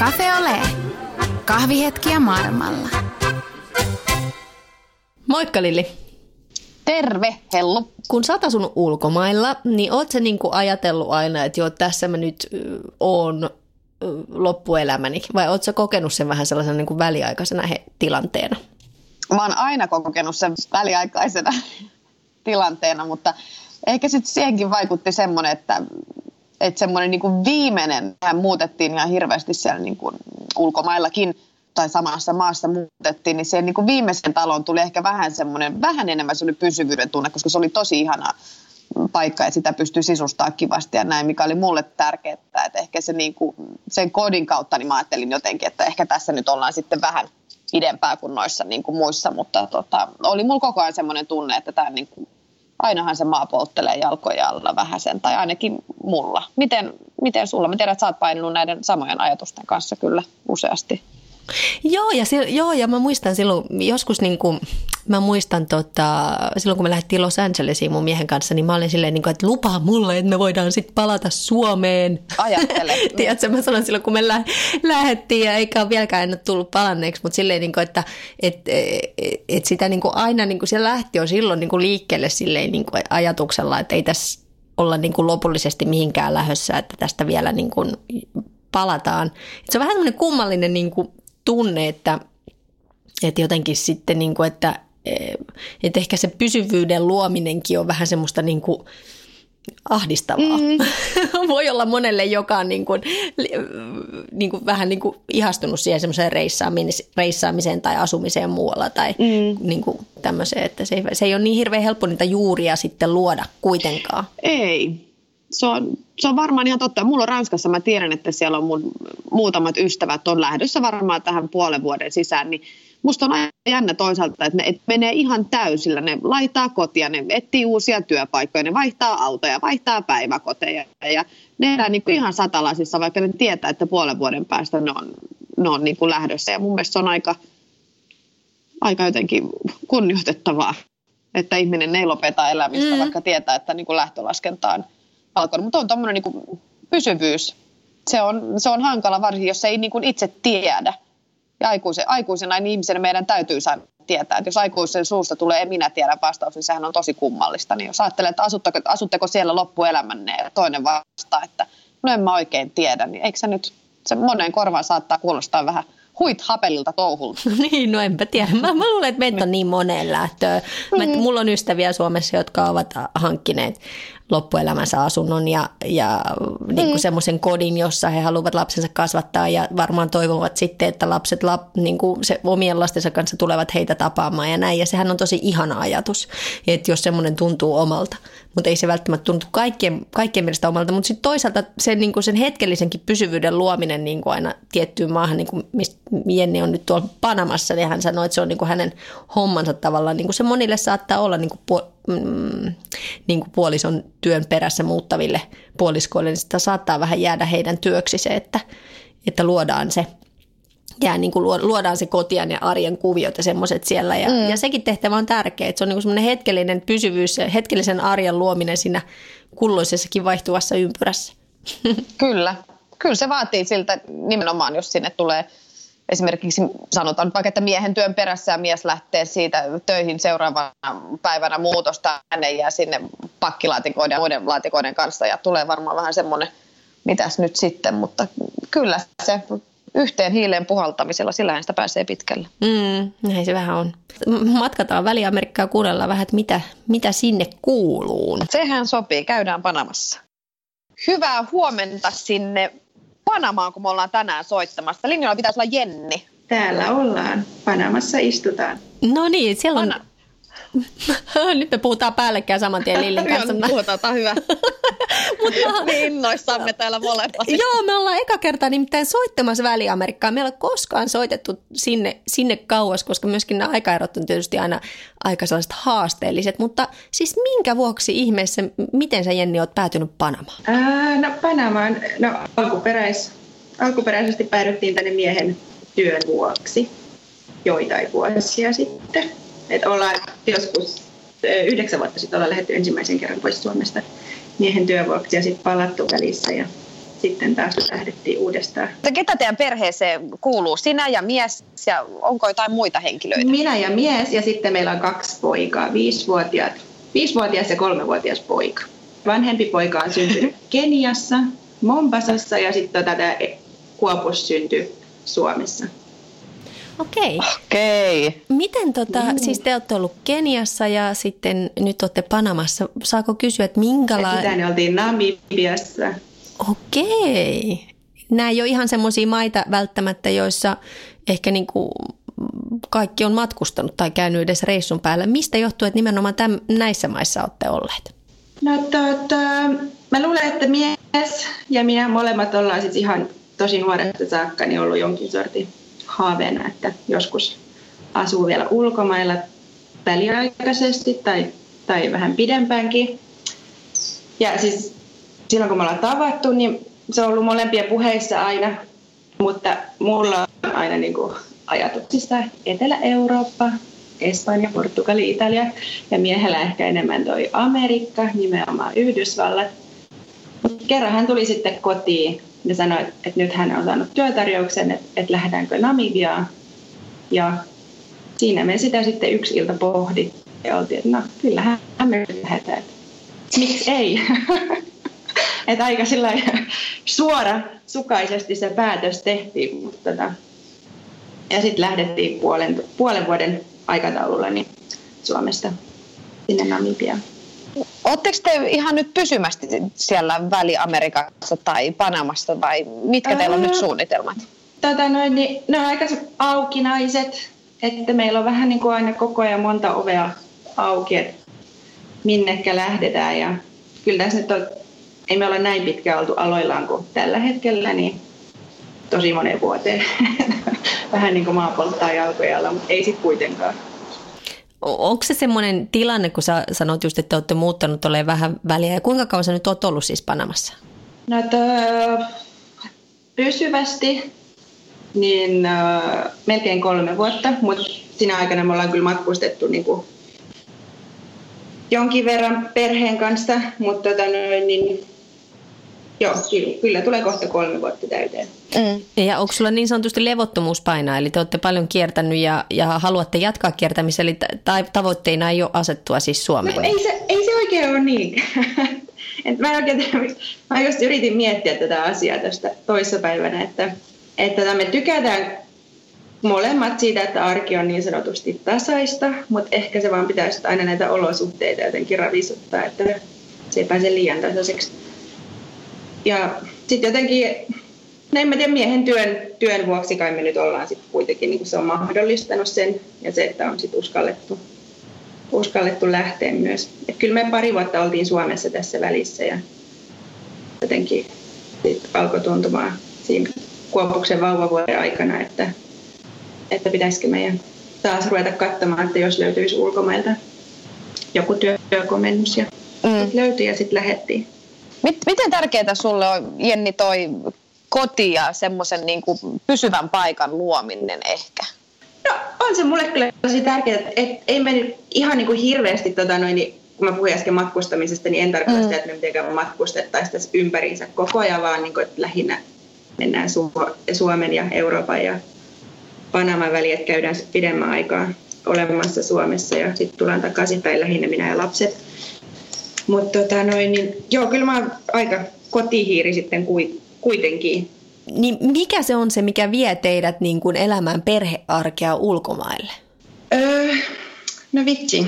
Cafe Ole. Kahvihetkiä maailmalla. Moikka Lilli. Terve, Hellu. Kun sä asun ulkomailla, niin oot sä niinku ajatellut aina, että joo, tässä mä nyt oon loppuelämäni, vai oot sä kokenut sen vähän sellaisena niinku väliaikaisena he, tilanteena? Mä oon aina kokenut sen väliaikaisena tilanteena, mutta ehkä sitten siihenkin vaikutti semmoinen, että, että semmoinen niin viimeinen, mehän muutettiin ihan hirveästi siellä niin kuin ulkomaillakin, tai samassa maassa muutettiin, niin siihen niin kuin viimeiseen taloon tuli ehkä vähän semmoinen, vähän enemmän semmoinen pysyvyyden tunne, koska se oli tosi ihana paikka, että sitä pystyy sisustaa kivasti ja näin, mikä oli mulle tärkeää, että ehkä se niin kuin, sen kodin kautta niin mä ajattelin jotenkin, että ehkä tässä nyt ollaan sitten vähän pidempää kuin noissa niin kuin muissa, mutta tota, oli mulla koko ajan semmoinen tunne, että tämä niin kuin, ainahan se maa polttelee jalkoja alla vähän sen, tai ainakin mulla. Miten, miten sulla? Mä tiedän, että sä oot painunut näiden samojen ajatusten kanssa kyllä useasti. Joo ja, joo, ja mä muistan silloin, joskus niin kuin, mä muistan tota, silloin kun me lähdettiin Los Angelesiin mun miehen kanssa, niin mä olin silleen, niin kuin, että lupaa mulle, että me voidaan sitten palata Suomeen. Ajattele. Tiedätkö, mä sanoin silloin, kun me lä- lähdettiin ja eikä ole vieläkään en ole tullut palanneeksi, mutta silleen, niin kuin, että et, et, et sitä niin kuin aina niin kuin se lähti jo silloin niin kuin liikkeelle silleen niin kuin ajatuksella, että ei tässä olla niin kuin lopullisesti mihinkään lähössä, että tästä vielä niin kuin palataan. Et se on vähän semmoinen kummallinen niin kuin tunne, että, että jotenkin sitten, niin kuin, että, että ehkä se pysyvyyden luominenkin on vähän semmoista niin kuin ahdistavaa. Mm. Voi olla monelle, joka on niin kuin, niin kuin vähän niin kuin ihastunut siihen semmoiseen reissaamiseen tai asumiseen muualla tai mm. niin kuin tämmöiseen, että se ei, se ei ole niin hirveän helppo niitä juuria sitten luoda kuitenkaan. Ei, se on, se on varmaan ihan totta. Mulla on Ranskassa, mä tiedän, että siellä on mun muutamat ystävät on lähdössä varmaan tähän puolen vuoden sisään, niin musta on aina jännä toisaalta, että ne et menee ihan täysillä. Ne laittaa kotia, ne etsii uusia työpaikkoja, ne vaihtaa autoja, vaihtaa päiväkoteja ja ne elää niin kuin ihan satalaisissa, vaikka ne tietää, että puolen vuoden päästä ne on, ne on niin kuin lähdössä. Ja mun mielestä se on aika, aika jotenkin kunnioitettavaa, että ihminen ei lopeta elämistä, mm. vaikka tietää, että niin kuin lähtölaskenta on alkanut. Mutta on tuommoinen niin pysyvyys. Se on, se on hankala varsinkin, jos ei niin kuin itse tiedä. Ja aikuisen, aikuisena niin ihmisenä meidän täytyy saada tietää, että jos aikuisen suusta tulee minä tiedän vastaus, niin sehän on tosi kummallista. Niin jos ajattelee, että asutteko, asutteko siellä loppuelämänne ja toinen vastaa, että no en mä oikein tiedä, niin eikö se nyt, se monen korvaan saattaa kuulostaa vähän huit hapelilta touhulta. niin, no enpä tiedä. Mä, mä luulen, että meitä on niin moneen lähtöön. Mm. Mulla on ystäviä Suomessa, jotka ovat hankkineet loppuelämänsä asunnon ja, ja niin kuin mm. semmoisen kodin, jossa he haluavat lapsensa kasvattaa ja varmaan toivovat sitten, että lapset lap, niin kuin se omien lastensa kanssa tulevat heitä tapaamaan ja näin. Ja sehän on tosi ihana ajatus, että jos semmoinen tuntuu omalta, mutta ei se välttämättä tuntu kaikkien, kaikkien mielestä omalta. Mutta sitten toisaalta sen, niin kuin sen hetkellisenkin pysyvyyden luominen niin kuin aina tiettyyn maahan, niin kuin mistä Jenni on nyt tuolla Panamassa, niin hän sanoi, että se on niin kuin hänen hommansa tavallaan. Niin kuin se monille saattaa olla niin kuin mm, niin kuin puolison työn perässä muuttaville puoliskoille, niin sitä saattaa vähän jäädä heidän työksi se, että, että luodaan se jää niin kuin luodaan se kotian ja arjen kuviot ja semmoiset siellä. Ja, mm. ja sekin tehtävä on tärkeä, että se on niin semmoinen hetkellinen pysyvyys ja hetkellisen arjen luominen siinä kulloisessakin vaihtuvassa ympyrässä. Kyllä, kyllä se vaatii siltä nimenomaan, jos sinne tulee – esimerkiksi sanotaan vaikka, että miehen työn perässä ja mies lähtee siitä töihin seuraavana päivänä muutosta, hänen jää sinne pakkilaatikoiden ja muiden laatikoiden kanssa ja tulee varmaan vähän semmoinen, mitäs nyt sitten, mutta kyllä se yhteen hiileen puhaltamisella, sillähän sitä pääsee pitkälle. Mm, näin se vähän on. Matkataan Väli-Amerikkaa kuunnellaan vähän, että mitä, mitä sinne kuuluu. Sehän sopii, käydään Panamassa. Hyvää huomenta sinne Panamaan, kun me ollaan tänään soittamassa. Linjalla pitäisi olla Jenni. Täällä ollaan. Panamassa istutaan. No niin, siellä on... Pana- Nyt me puhutaan päällekkäin saman tien Lillin kanssa. Joo, puhutaan, tämä on hyvä. Mutta niin innoissamme täällä molemmat. Joo, me ollaan eka kertaa nimittäin soittamassa Väli-Amerikkaa. Me ei ole koskaan soitettu sinne, sinne kauas, koska myöskin nämä aikaerot on tietysti aina aika sellaiset haasteelliset. Mutta siis minkä vuoksi ihmeessä, miten sä Jenni oot päätynyt Panamaan? Ää, no Panamaan, no alkuperäis, alkuperäisesti päädyttiin tänne miehen työn vuoksi joitain vuosia sitten. Että ollaan joskus yhdeksän vuotta sitten ollaan lähdetty ensimmäisen kerran pois Suomesta miehen työvuoksi ja sitten palattu välissä. Ja sitten taas lähdettiin uudestaan. Ketä teidän perheeseen kuuluu? Sinä ja mies ja onko jotain muita henkilöitä? Minä ja mies ja sitten meillä on kaksi poikaa, viisivuotiaat, viisivuotias ja kolmevuotias poika. Vanhempi poika on syntynyt Keniassa, Mombasassa ja sitten tota, Kuopus syntyi Suomessa. Okei. Okei. Miten tota, mm. siis te olette ollut Keniassa ja sitten nyt olette Panamassa. Saako kysyä, että minkälainen... Sitä ne oltiin Namibiassa. Okei. Nämä ei ole ihan semmoisia maita välttämättä, joissa ehkä niin kuin kaikki on matkustanut tai käynyt edes reissun päällä. Mistä johtuu, että nimenomaan täm, näissä maissa olette olleet? No tota, mä luulen, että mies ja minä molemmat ollaan siis ihan tosi nuoresta saakka niin ollut jonkin sortin haaveena, että joskus asuu vielä ulkomailla väliaikaisesti tai, tai vähän pidempäänkin. Ja siis silloin kun me ollaan tavattu, niin se on ollut molempien puheissa aina, mutta mulla on aina niin kuin ajatuksista Etelä-Eurooppa, Espanja, Portugali, Italia ja miehellä ehkä enemmän toi Amerikka, nimenomaan Yhdysvallat. Mutta kerran hän tuli sitten kotiin ja sanoi, että nyt hän on saanut työtarjouksen, että, että lähdetäänkö Namibiaan. Ja siinä me sitä sitten yksi ilta pohdittiin ja oltiin, että no kyllähän me lähdetään. Miksi ei? että aika sillä suora sukaisesti se päätös tehtiin. Mutta tota, ja sitten lähdettiin puolen, puolen vuoden aikataululla niin Suomesta sinne Namibiaan. Oletteko te ihan nyt pysymästi siellä Väli-Amerikassa tai Panamassa vai mitkä teillä on nyt suunnitelmat? Tota noin, niin, ne on aika aukinaiset, että meillä on vähän niin kuin aina koko ajan monta ovea auki, että minnekä lähdetään. Ja kyllä tässä nyt on, ei me olla näin pitkään oltu aloillaan kuin tällä hetkellä, niin tosi moneen vuoteen. vähän niin kuin maa polttaa jalkoja mutta ei sitten kuitenkaan. Onko se semmoinen tilanne, kun sä sanoit just, että olette muuttanut ole vähän väliä, ja kuinka kauan sä nyt oot ollut siis Panamassa? No tö, pysyvästi niin äh, melkein kolme vuotta, mutta siinä aikana me ollaan kyllä matkustettu niin kuin jonkin verran perheen kanssa, mutta tota, niin Joo, kyllä, tulee kohta kolme vuotta täyteen. Mm. Ja onko sulla niin sanotusti levottomuuspainaa, eli te olette paljon kiertänyt ja, ja haluatte jatkaa kiertämistä, eli tai tavoitteina ei ole asettua siis Suomeen? No, ei, se, ei se oikein ole niin. Et mä, oikein, mä just yritin miettiä tätä asiaa tästä toissapäivänä, että, että me tykätään molemmat siitä, että arki on niin sanotusti tasaista, mutta ehkä se vaan pitäisi aina näitä olosuhteita jotenkin ravisuttaa, että se ei pääse liian tasaiseksi ja sitten jotenkin, näin mä tiedän, miehen työn, työn vuoksi kai me nyt ollaan sitten kuitenkin, niin kuin se on mahdollistanut sen ja se, että on sitten uskallettu, uskallettu lähteä myös. Et kyllä me pari vuotta oltiin Suomessa tässä välissä ja jotenkin sit alkoi tuntumaan siinä Kuopuksen vauvavuoden aikana, että, että pitäisikö meidän taas ruveta katsomaan, että jos löytyisi ulkomailta joku työkomennus ja mm. löytyi ja sitten lähettiin. Miten tärkeää sulle on, Jenni, toi koti ja semmoisen niin pysyvän paikan luominen ehkä? No on se mulle kyllä tosi tärkeää, että ei me ihan niin kuin hirveästi, tota noin, niin, kun mä puhuin äsken matkustamisesta, niin en tarkoita mm. sitä, että me mitenkään matkustettaisiin tässä ympäriinsä koko ajan, vaan niin kuin, että lähinnä mennään Suomen ja Euroopan ja Panaman väliin, että käydään pidemmän aikaa olemassa Suomessa ja sitten tullaan takaisin, tai lähinnä minä ja lapset. Mutta tota noin, niin, joo, kyllä mä oon aika kotihiiri sitten kuitenkin. Niin mikä se on se, mikä vie teidät niin kuin elämään perhearkea ulkomaille? Öö, no vitsi,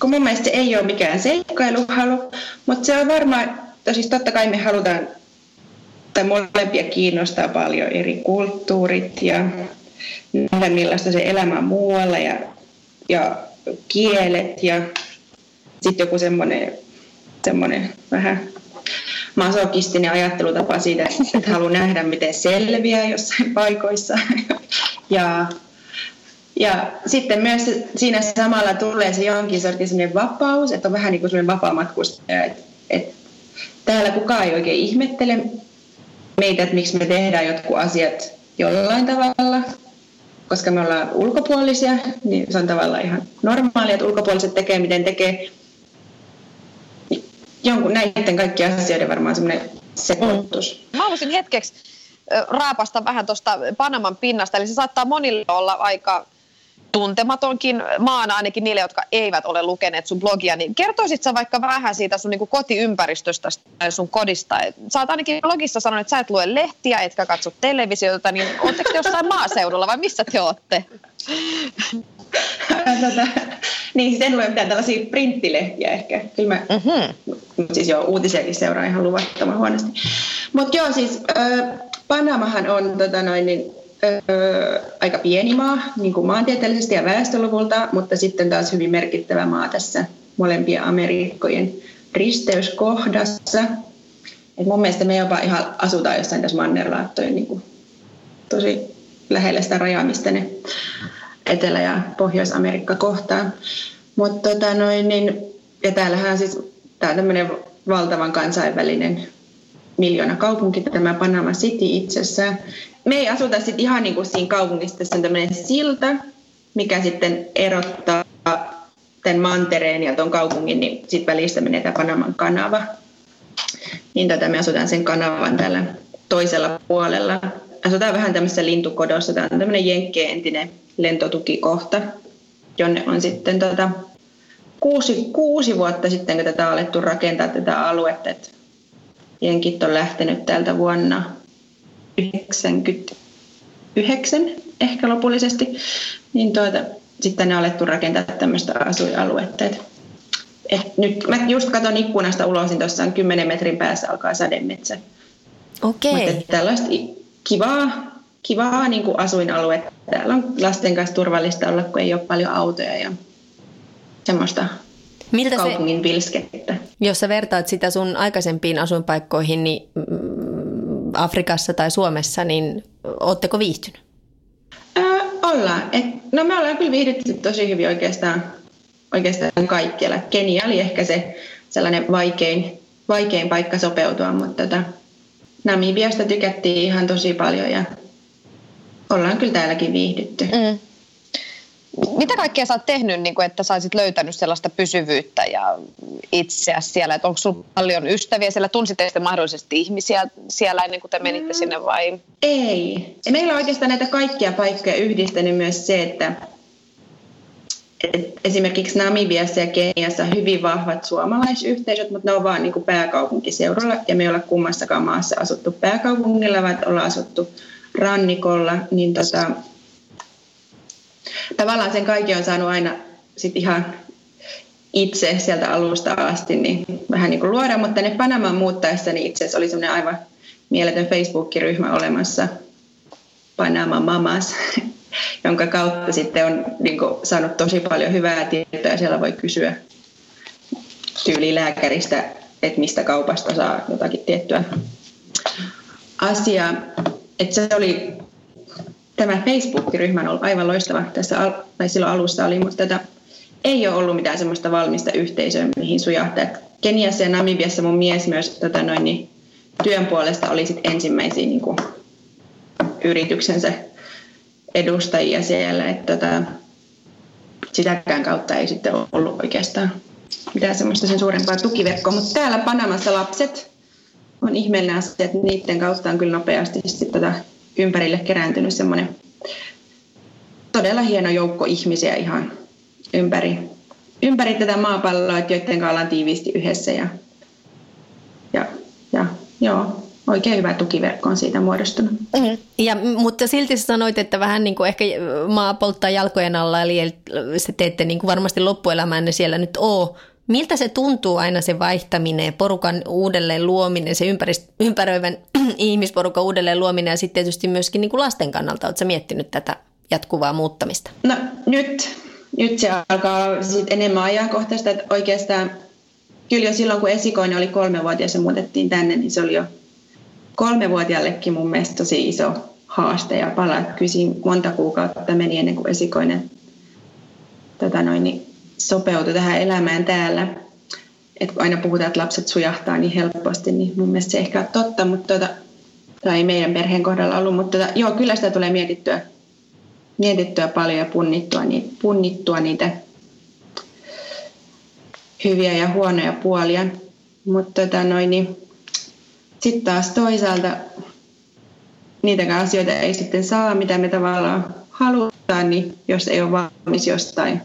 kun mun mielestä se ei ole mikään seikkailuhalu, mutta se on varmaan, siis totta kai me halutaan, tai molempia kiinnostaa paljon eri kulttuurit ja nähdä millaista se elämä on muualla ja, ja kielet ja sitten joku semmoinen semmoinen vähän masokistinen ajattelutapa siitä, että haluan nähdä, miten selviää jossain paikoissa. ja, ja sitten myös siinä samalla tulee se jonkin sortin vapaus, että on vähän niin kuin sellainen vapaa matkustaja. Että, että täällä kukaan ei oikein ihmettele meitä, että miksi me tehdään jotkut asiat jollain tavalla, koska me ollaan ulkopuolisia, niin se on tavallaan ihan normaalia, että ulkopuoliset tekee, miten tekee jonkun näiden kaikkien asioiden varmaan semmoinen sekoitus. Mm. Mä haluaisin hetkeksi raapasta vähän tuosta Panaman pinnasta, eli se saattaa monille olla aika tuntematonkin maana ainakin niille, jotka eivät ole lukeneet sun blogia, niin kertoisit sä vaikka vähän siitä sun niin kotiympäristöstä tai sun kodista? Sä oot ainakin blogissa sanonut, että sä et lue lehtiä, etkä katso televisiota, niin ootteko te jossain maaseudulla vai missä te ootte? Tota, niin, siis en lue mitään tällaisia printtilehtiä ehkä. Kyllä mä mm-hmm. siis joo, uutisiakin seuraan ihan luvattoman huonosti. Mutta joo, siis äh, Panamahan on tota noin, niin, öö, aika pieni maa niin kuin maantieteellisesti ja väestöluvulta, mutta sitten taas hyvin merkittävä maa tässä molempien Amerikkojen risteyskohdassa. Et mun mielestä me jopa ihan asutaan jossain tässä mannerlaattojen niin kuin, tosi lähellä sitä rajaa, mistä ne Etelä- ja Pohjois-Amerikka kohtaa. Mutta tota noin, niin, ja täällähän siis, tää on tämmöinen valtavan kansainvälinen miljoona kaupunki, tämä Panama City itsessään me ei asuta sitten ihan niin kuin siinä kaupungissa, tässä on tämmöinen silta, mikä sitten erottaa tämän mantereen ja tuon kaupungin, niin sitten välistä menee tämä Panaman kanava. Niin tätä me asutaan sen kanavan tällä toisella puolella. Asutaan vähän tämmöisessä lintukodossa. Tämä on tämmöinen jenkkeen entinen lentotukikohta, jonne on sitten tota, kuusi, kuusi vuotta sitten, kun tätä on alettu rakentaa tätä aluetta. Et jenkit on lähtenyt täältä vuonna 99 ehkä lopullisesti, niin tuota, sitten ne on alettu rakentaa tämmöistä asuinaluetta. Et, et nyt mä just katson ikkunasta ulos, niin tuossa on 10 metrin päässä alkaa sademetsä. Okei. Mutta tällaista kivaa, kivaa niin kuin asuinaluetta. Täällä on lasten kanssa turvallista olla, kun ei ole paljon autoja ja semmoista Miltä kaupungin se, vilskettä. Jos sä vertaat sitä sun aikaisempiin asuinpaikkoihin, niin Afrikassa tai Suomessa, niin ootteko viihtynyt? Öö, ollaan. Et, no me ollaan kyllä viihdytty tosi hyvin oikeastaan, oikeastaan kaikkialla. Kenia oli ehkä se sellainen vaikein, vaikein paikka sopeutua, mutta tota, Namibiasta tykättiin ihan tosi paljon ja ollaan kyllä täälläkin viihdytty. Mm. Mitä kaikkea sä oot tehnyt, niin kuin, että sä olisit löytänyt sellaista pysyvyyttä ja itseäsi siellä? Että onko sulla paljon ystäviä siellä? Tunsitte sitten mahdollisesti ihmisiä siellä ennen kuin te menitte mm. sinne vai? Ei. Meillä on oikeastaan näitä kaikkia paikkoja yhdistänyt myös se, että et esimerkiksi Namibiassa ja Keniassa on hyvin vahvat suomalaisyhteisöt, mutta ne on vain niin pääkaupunkiseudulla. Ja me ei olla kummassakaan maassa asuttu pääkaupungilla, vaan ollaan asuttu rannikolla, niin tota, tavallaan sen kaiken on saanut aina sit ihan itse sieltä alusta asti niin vähän niin kuin luoda, mutta ne Panaman muuttaessa niin itse asiassa oli semmoinen aivan mieletön Facebook-ryhmä olemassa, Panama Mamas, jonka kautta sitten on niin kuin, saanut tosi paljon hyvää tietoa ja siellä voi kysyä tyyli lääkäristä, että mistä kaupasta saa jotakin tiettyä asiaa. Että se oli tämä Facebook-ryhmä on ollut aivan loistava tässä, tai silloin alussa oli, mutta tätä ei ole ollut mitään semmoista valmista yhteisöä, mihin sujahtaa. Keniassa ja Namibiassa mun mies myös tota noin, niin, työn puolesta oli sit ensimmäisiä niin kuin, yrityksensä edustajia siellä. Että, tota, sitäkään kautta ei sitten ollut oikeastaan mitään semmoista sen suurempaa tukiverkkoa. Mutta täällä Panamassa lapset on ihmeellinen asia, että niiden kautta on kyllä nopeasti sit, tota, ympärille kerääntynyt semmoinen todella hieno joukko ihmisiä ihan ympäri, ympäri tätä maapalloa, joiden kanssa ollaan tiiviisti yhdessä. Ja, ja, ja joo, oikein hyvä tukiverkko on siitä muodostunut. Mm. Ja, mutta silti sanoit, että vähän niin kuin ehkä maa polttaa jalkojen alla, eli se teette niin kuin varmasti loppuelämänne siellä nyt oo Miltä se tuntuu aina se vaihtaminen, porukan uudelleen luominen, se ympäröivän ihmisporukan uudelleen luominen ja sitten tietysti myöskin niin kuin lasten kannalta? Oletko miettinyt tätä jatkuvaa muuttamista? No nyt, nyt se alkaa sit enemmän ajankohtaista, että oikeastaan kyllä jo silloin kun esikoinen oli kolmevuotias ja muutettiin tänne, niin se oli jo kolmevuotiaallekin mun mielestä tosi iso haaste ja pala. Kyllä monta kuukautta meni ennen kuin esikoinen tota noin, niin sopeutui tähän elämään täällä. Et kun aina puhutaan, että lapset sujahtaa niin helposti, niin mun mielestä se ehkä on totta, mutta tuota, tai ei meidän perheen kohdalla ollut, mutta tuota, joo, kyllä sitä tulee mietittyä, mietittyä paljon ja punnittua, niin, punnittua niitä hyviä ja huonoja puolia. Mutta tota noin, niin, sitten taas toisaalta niitäkään asioita ei sitten saa, mitä me tavallaan halutaan, niin jos ei ole valmis jostain.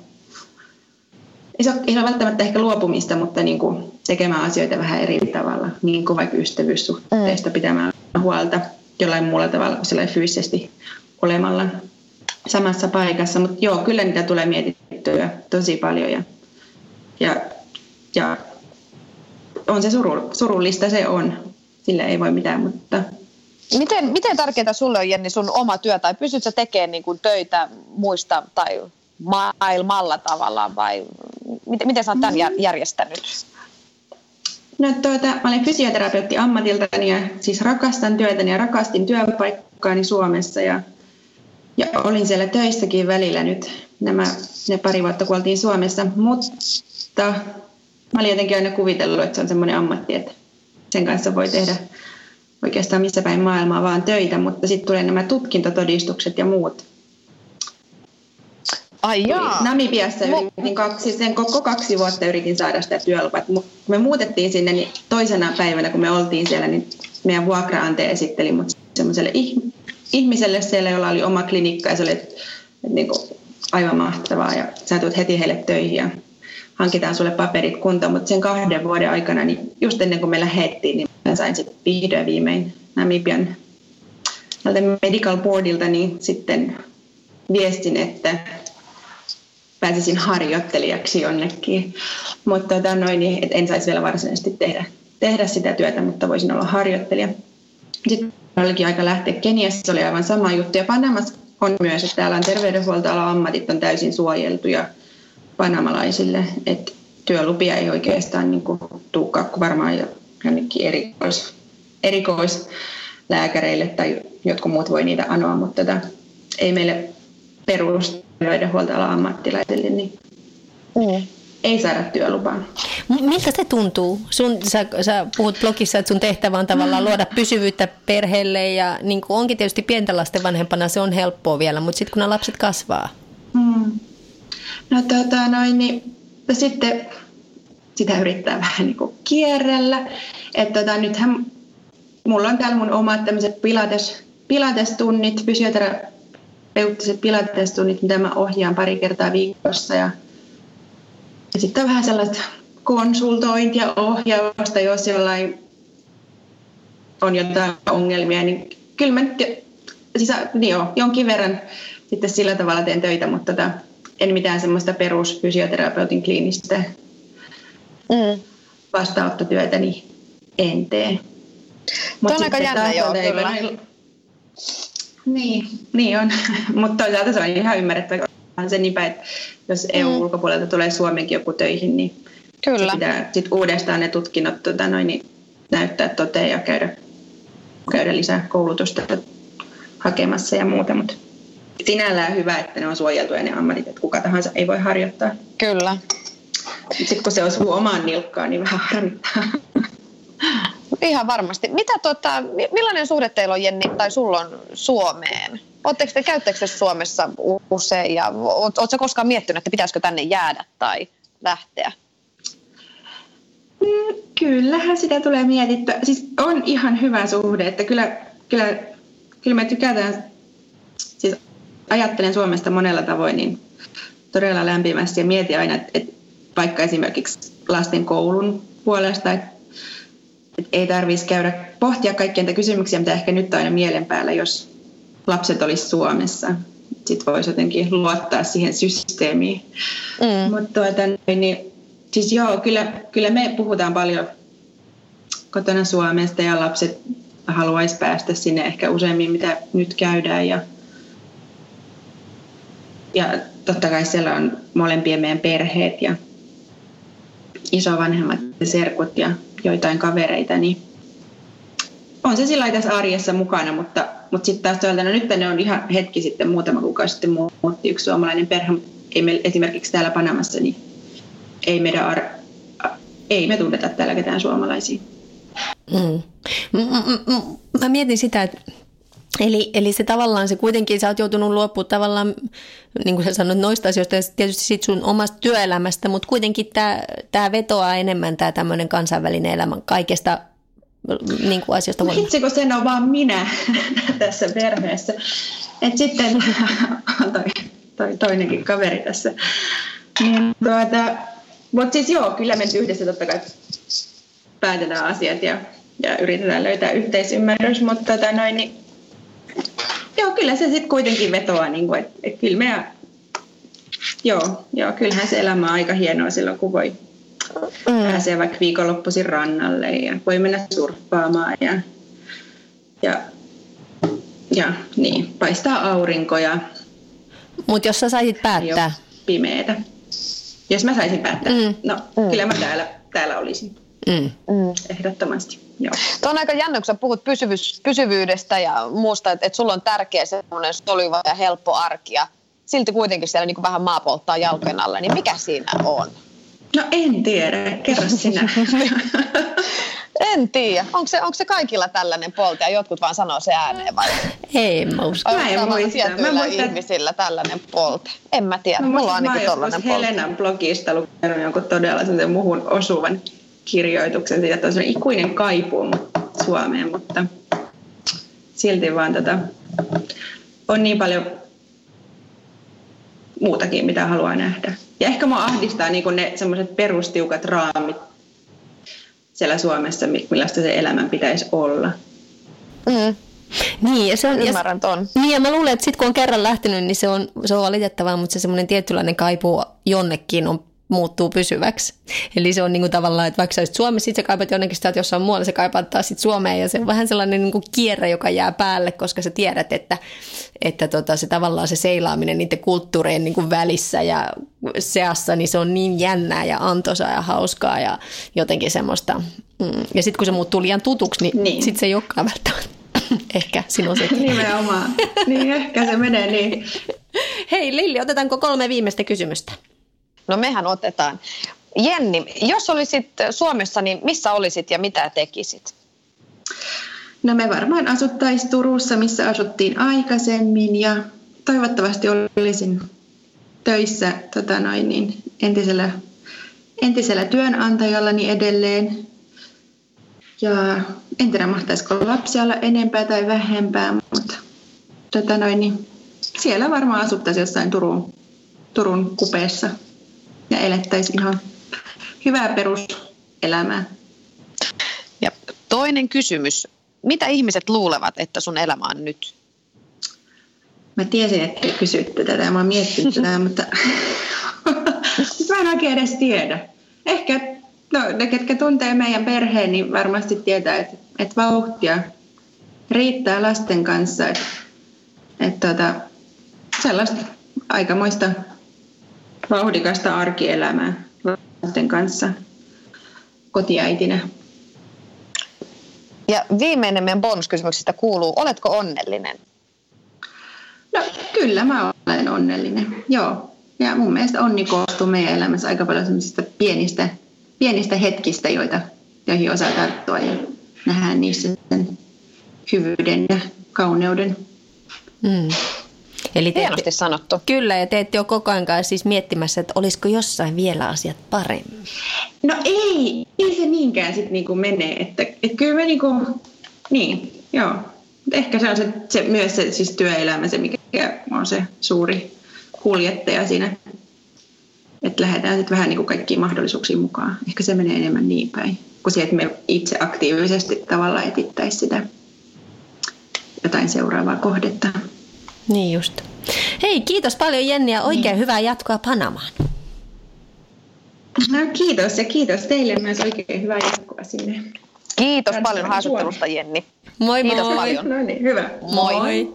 Ei se ole, ei ole välttämättä ehkä luopumista, mutta niin kuin tekemään asioita vähän eri tavalla, niin kuin vaikka ystävyyssuhteista mm. pitämään huolta jollain muulla tavalla kuin fyysisesti olemalla samassa paikassa. Mutta joo, kyllä niitä tulee mietittyä tosi paljon ja, ja, ja on se suru, surullista, se on. Sillä ei voi mitään, mutta... Miten, miten tärkeää sulle on, Jenni, sun oma työ, tai pystytkö tekemään niin kuin töitä muista tai maailmalla tavallaan, vai miten, miten sä oot tämän mm. järjestänyt? No tuota, mä olen fysioterapeutti ammatiltani ja siis rakastan työtäni ja rakastin työpaikkaani Suomessa ja, ja olin siellä töissäkin välillä nyt nämä ne pari vuotta, kun oltiin Suomessa, mutta mä olin jotenkin aina kuvitellut, että se on semmoinen ammatti, että sen kanssa voi tehdä oikeastaan missä päin maailmaa vaan töitä, mutta sitten tulee nämä tutkintotodistukset ja muut Ai jaa. Namibiassa yritin kaksi, sen koko kaksi vuotta yritin saada sitä työlupaa. Kun me muutettiin sinne, niin toisena päivänä kun me oltiin siellä, niin meidän vuokraante esitteli mut semmoiselle ihmiselle siellä, jolla oli oma klinikka ja se oli niin kuin, aivan mahtavaa ja sä tulet heti heille töihin ja hankitaan sulle paperit kuntoon, mutta sen kahden vuoden aikana, niin just ennen kuin me lähdettiin, niin mä sain sitten vihdoin viimein Namibian medical boardilta niin sitten viestin, että pääsisin harjoittelijaksi jonnekin. Mutta tota, noin, niin, et en saisi vielä varsinaisesti tehdä, tehdä sitä työtä, mutta voisin olla harjoittelija. Sitten olikin aika lähteä Keniassa, oli aivan sama juttu. Ja Panamassa on myös, että täällä on terveydenhuoltoalan ammatit on täysin suojeltuja panamalaisille, että työlupia ei oikeastaan niin kuin, tuukaan kuin varmaan jonnekin erikois, erikoislääkäreille tai jotkut muut voi niitä anoa, mutta tota, ei meille perusterveydenhuoltoalan ammattilaisille, niin mm. ei saada työlupaa. Miltä se tuntuu? Sun, sä, sä puhut blogissa, että sun tehtävä on tavallaan mm. luoda pysyvyyttä perheelle ja niin onkin tietysti pienten lasten vanhempana se on helppoa vielä, mutta sitten kun nämä lapset kasvaa? Mm. No tota noin, niin no sitten sitä yrittää vähän niin kierrellä. Että tota, nythän mulla on täällä mun omat tämmöiset pilates, pilatestunnit, fysioterapeuttiset pilatestunnit, mitä mä ohjaan pari kertaa viikossa. Ja, ja sitten on vähän sellaista konsultointia, ohjausta, jos jollain on jotain ongelmia, niin kyllä mä nyt, siis, niin joo, jonkin verran sitten sillä tavalla teen töitä, mutta tota, en mitään semmoista perusfysioterapeutin kliinistä mm. vastaanottotyötä, niin en tee. Mut on aika jännä joo, kyllä. Niin, niin on. Mutta toisaalta se on ihan ymmärrettävä. On se niinpä, että jos EU-ulkopuolelta tulee Suomenkin joku töihin, niin Kyllä. pitää sit uudestaan ne tutkinnot tota noin, niin näyttää toteen ja käydä, käydä lisää koulutusta hakemassa ja muuta. Mutta sinällään hyvä, että ne on suojeltuja ne ammatit, että kuka tahansa ei voi harjoittaa. Kyllä. Sitten kun se osuu omaan nilkkaan, niin vähän harmittaa. Ihan varmasti. Mitä tota, millainen suhde teillä on Jenni tai sulla on Suomeen? Oletteko te, käyttekö te Suomessa usein ja oletko koskaan miettinyt, että pitäisikö tänne jäädä tai lähteä? Mm, kyllähän sitä tulee mietittyä. Siis on ihan hyvä suhde, että kyllä, kyllä, kyllä me tykätään, ajattelen Suomesta monella tavoin niin todella lämpimästi ja mietin aina, että, että vaikka esimerkiksi lasten koulun puolesta, että, että ei tarvitsisi käydä pohtia kaikkia niitä kysymyksiä, mitä ehkä nyt aina mielen päällä, jos lapset olisi Suomessa. Sitten voisi jotenkin luottaa siihen systeemiin. Mm. Mutta tuota, niin, siis joo, kyllä, kyllä me puhutaan paljon kotona Suomesta ja lapset haluaisi päästä sinne ehkä useammin, mitä nyt käydään. Ja, ja totta kai siellä on molempien meidän perheet ja isovanhemmat ja serkut ja joitain kavereita, niin on se sillä tässä arjessa mukana, mutta, mutta sitten taas toisaalta, no nyt tänne on ihan hetki sitten, muutama kuukausi sitten muutti yksi suomalainen perhe, mutta ei me, esimerkiksi täällä Panamassa, niin ei, meidän ar- ei me tunneta täällä ketään suomalaisia. Mm. Mä mietin sitä, että Eli, eli se tavallaan se kuitenkin, sä oot joutunut luopumaan tavallaan, niin kuin sä sanoit, noista asioista ja tietysti sit sun omasta työelämästä, mutta kuitenkin tämä, vetoaa enemmän tämä tämmöinen kansainvälinen elämä kaikesta niin kuin asioista huolimatta? Itse kun sen on vaan minä tässä perheessä. Et sitten toi, toi toinenkin kaveri tässä. Niin, tuota, mutta siis joo, kyllä me yhdessä totta kai päätetään asiat ja, ja yritetään löytää yhteisymmärrys, mutta tota noin, niin, joo, kyllä se sitten kuitenkin vetoaa, niin kuin, että, että kyllä me, joo, joo, kyllähän se elämä on aika hienoa silloin, kun voi mm. pääsee vaikka viikonloppuisin rannalle ja voi mennä surffaamaan ja, ja, ja niin, paistaa aurinko ja Mutta jos sä saisit päättää. Pimeetä. Jos mä saisin päättää, mm. no mm. kyllä mä täällä, täällä olisin. Mm. mm. Ehdottomasti. Joo. Tuo on aika jännä, kun sä puhut pysyvyys, pysyvyydestä ja muusta, että, että sulla on tärkeä semmoinen soliva ja helppo arki ja silti kuitenkin siellä niin kuin vähän maa polttaa jalkojen alla, niin mikä siinä on? No en tiedä, kerro sinä. en tiedä. Onko se, onko se kaikilla tällainen polti ja jotkut vaan sanoo se ääneen vai? Ei mä usko. Mä en muista. Mä muistan... ihmisillä tällainen polti. En mä tiedä. Mä Mulla on ainakin tollainen polti. Helenan blogista lukenut jonkun todella muhun osuvan kirjoituksen siitä, että on ikuinen kaipuu Suomeen, mutta silti vaan tota, on niin paljon muutakin, mitä haluaa nähdä. Ja ehkä mua ahdistaa niin ne semmoiset perustiukat raamit siellä Suomessa, millaista se elämän pitäisi olla. Mm. Niin, ja se on, Ymmärrän ton. Niin, ja mä luulen, että sitten kun on kerran lähtenyt, niin se on, se on valitettavaa, mutta se semmoinen tietynlainen kaipuu jonnekin on muuttuu pysyväksi. Eli se on niin kuin tavallaan, että vaikka sä olisit Suomessa, sitten sä kaipat jonnekin sitä, että jossain muualla se kaipaat taas sit Suomeen ja se on vähän sellainen niin kuin kierre, joka jää päälle, koska sä tiedät, että, että tota, se tavallaan se seilaaminen niiden kulttuurien niin kuin välissä ja seassa, niin se on niin jännää ja antoisaa ja hauskaa ja jotenkin semmoista. Mm. Ja sitten kun se muuttuu liian tutuksi, niin, niin. sitten se ei olekaan välttämättä ehkä sinun sekin. Nimenomaan. Niin ehkä se menee niin. Hei Lilli, otetaanko kolme viimeistä kysymystä? No mehän otetaan. Jenni, jos olisit Suomessa, niin missä olisit ja mitä tekisit? No me varmaan asuttaisiin Turussa, missä asuttiin aikaisemmin ja toivottavasti olisin töissä tota noin, niin entisellä, entisellä työnantajallani edelleen. Ja en tiedä, mahtaisiko lapsia olla enempää tai vähempää, mutta tota noin, niin siellä varmaan asuttaisiin jossain Turun, Turun kupeessa ja elettäisiin ihan hyvää peruselämää. Ja toinen kysymys. Mitä ihmiset luulevat, että sun elämä on nyt? Mä tiesin, että kysytte tätä ja mä oon miettinyt tätä, mutta mä en oikein edes tiedä. Ehkä no, ne, ketkä tuntee meidän perheen, niin varmasti tietää, että, että vauhtia riittää lasten kanssa. Että, että tota, sellaista aikamoista vauhdikasta arkielämää lasten kanssa kotiäitinä. Ja viimeinen meidän bonuskysymyksistä kuuluu, oletko onnellinen? No kyllä mä olen onnellinen, joo. Ja mun mielestä onni koostuu meidän elämässä aika paljon pienistä, pienistä hetkistä, joita, joihin osaa tarttua ja nähdään niissä sen hyvyyden ja kauneuden. Mm. Eli te Hienosti sanottu. Kyllä, ja te ette ole koko ajan siis miettimässä, että olisiko jossain vielä asiat paremmin. No ei, ei se niinkään sitten niinku menee. Että, että kyllä me niinku, niin, joo. Ehkä se on se, se myös se siis työelämä, se mikä on se suuri kuljettaja siinä. Että lähdetään sitten vähän niinku kaikkiin mahdollisuuksiin mukaan. Ehkä se menee enemmän niin päin, kuin se, että me itse aktiivisesti tavallaan etittäisiin sitä jotain seuraavaa kohdetta. Niin just. Hei, kiitos paljon Jenni ja oikein niin. hyvää jatkoa Panamaan. No kiitos ja kiitos teille myös oikein hyvää jatkoa sinne. Kiitos paljon haastattelusta Jenni. Moi kiitos moi. paljon. No niin, hyvä. Moi. moi.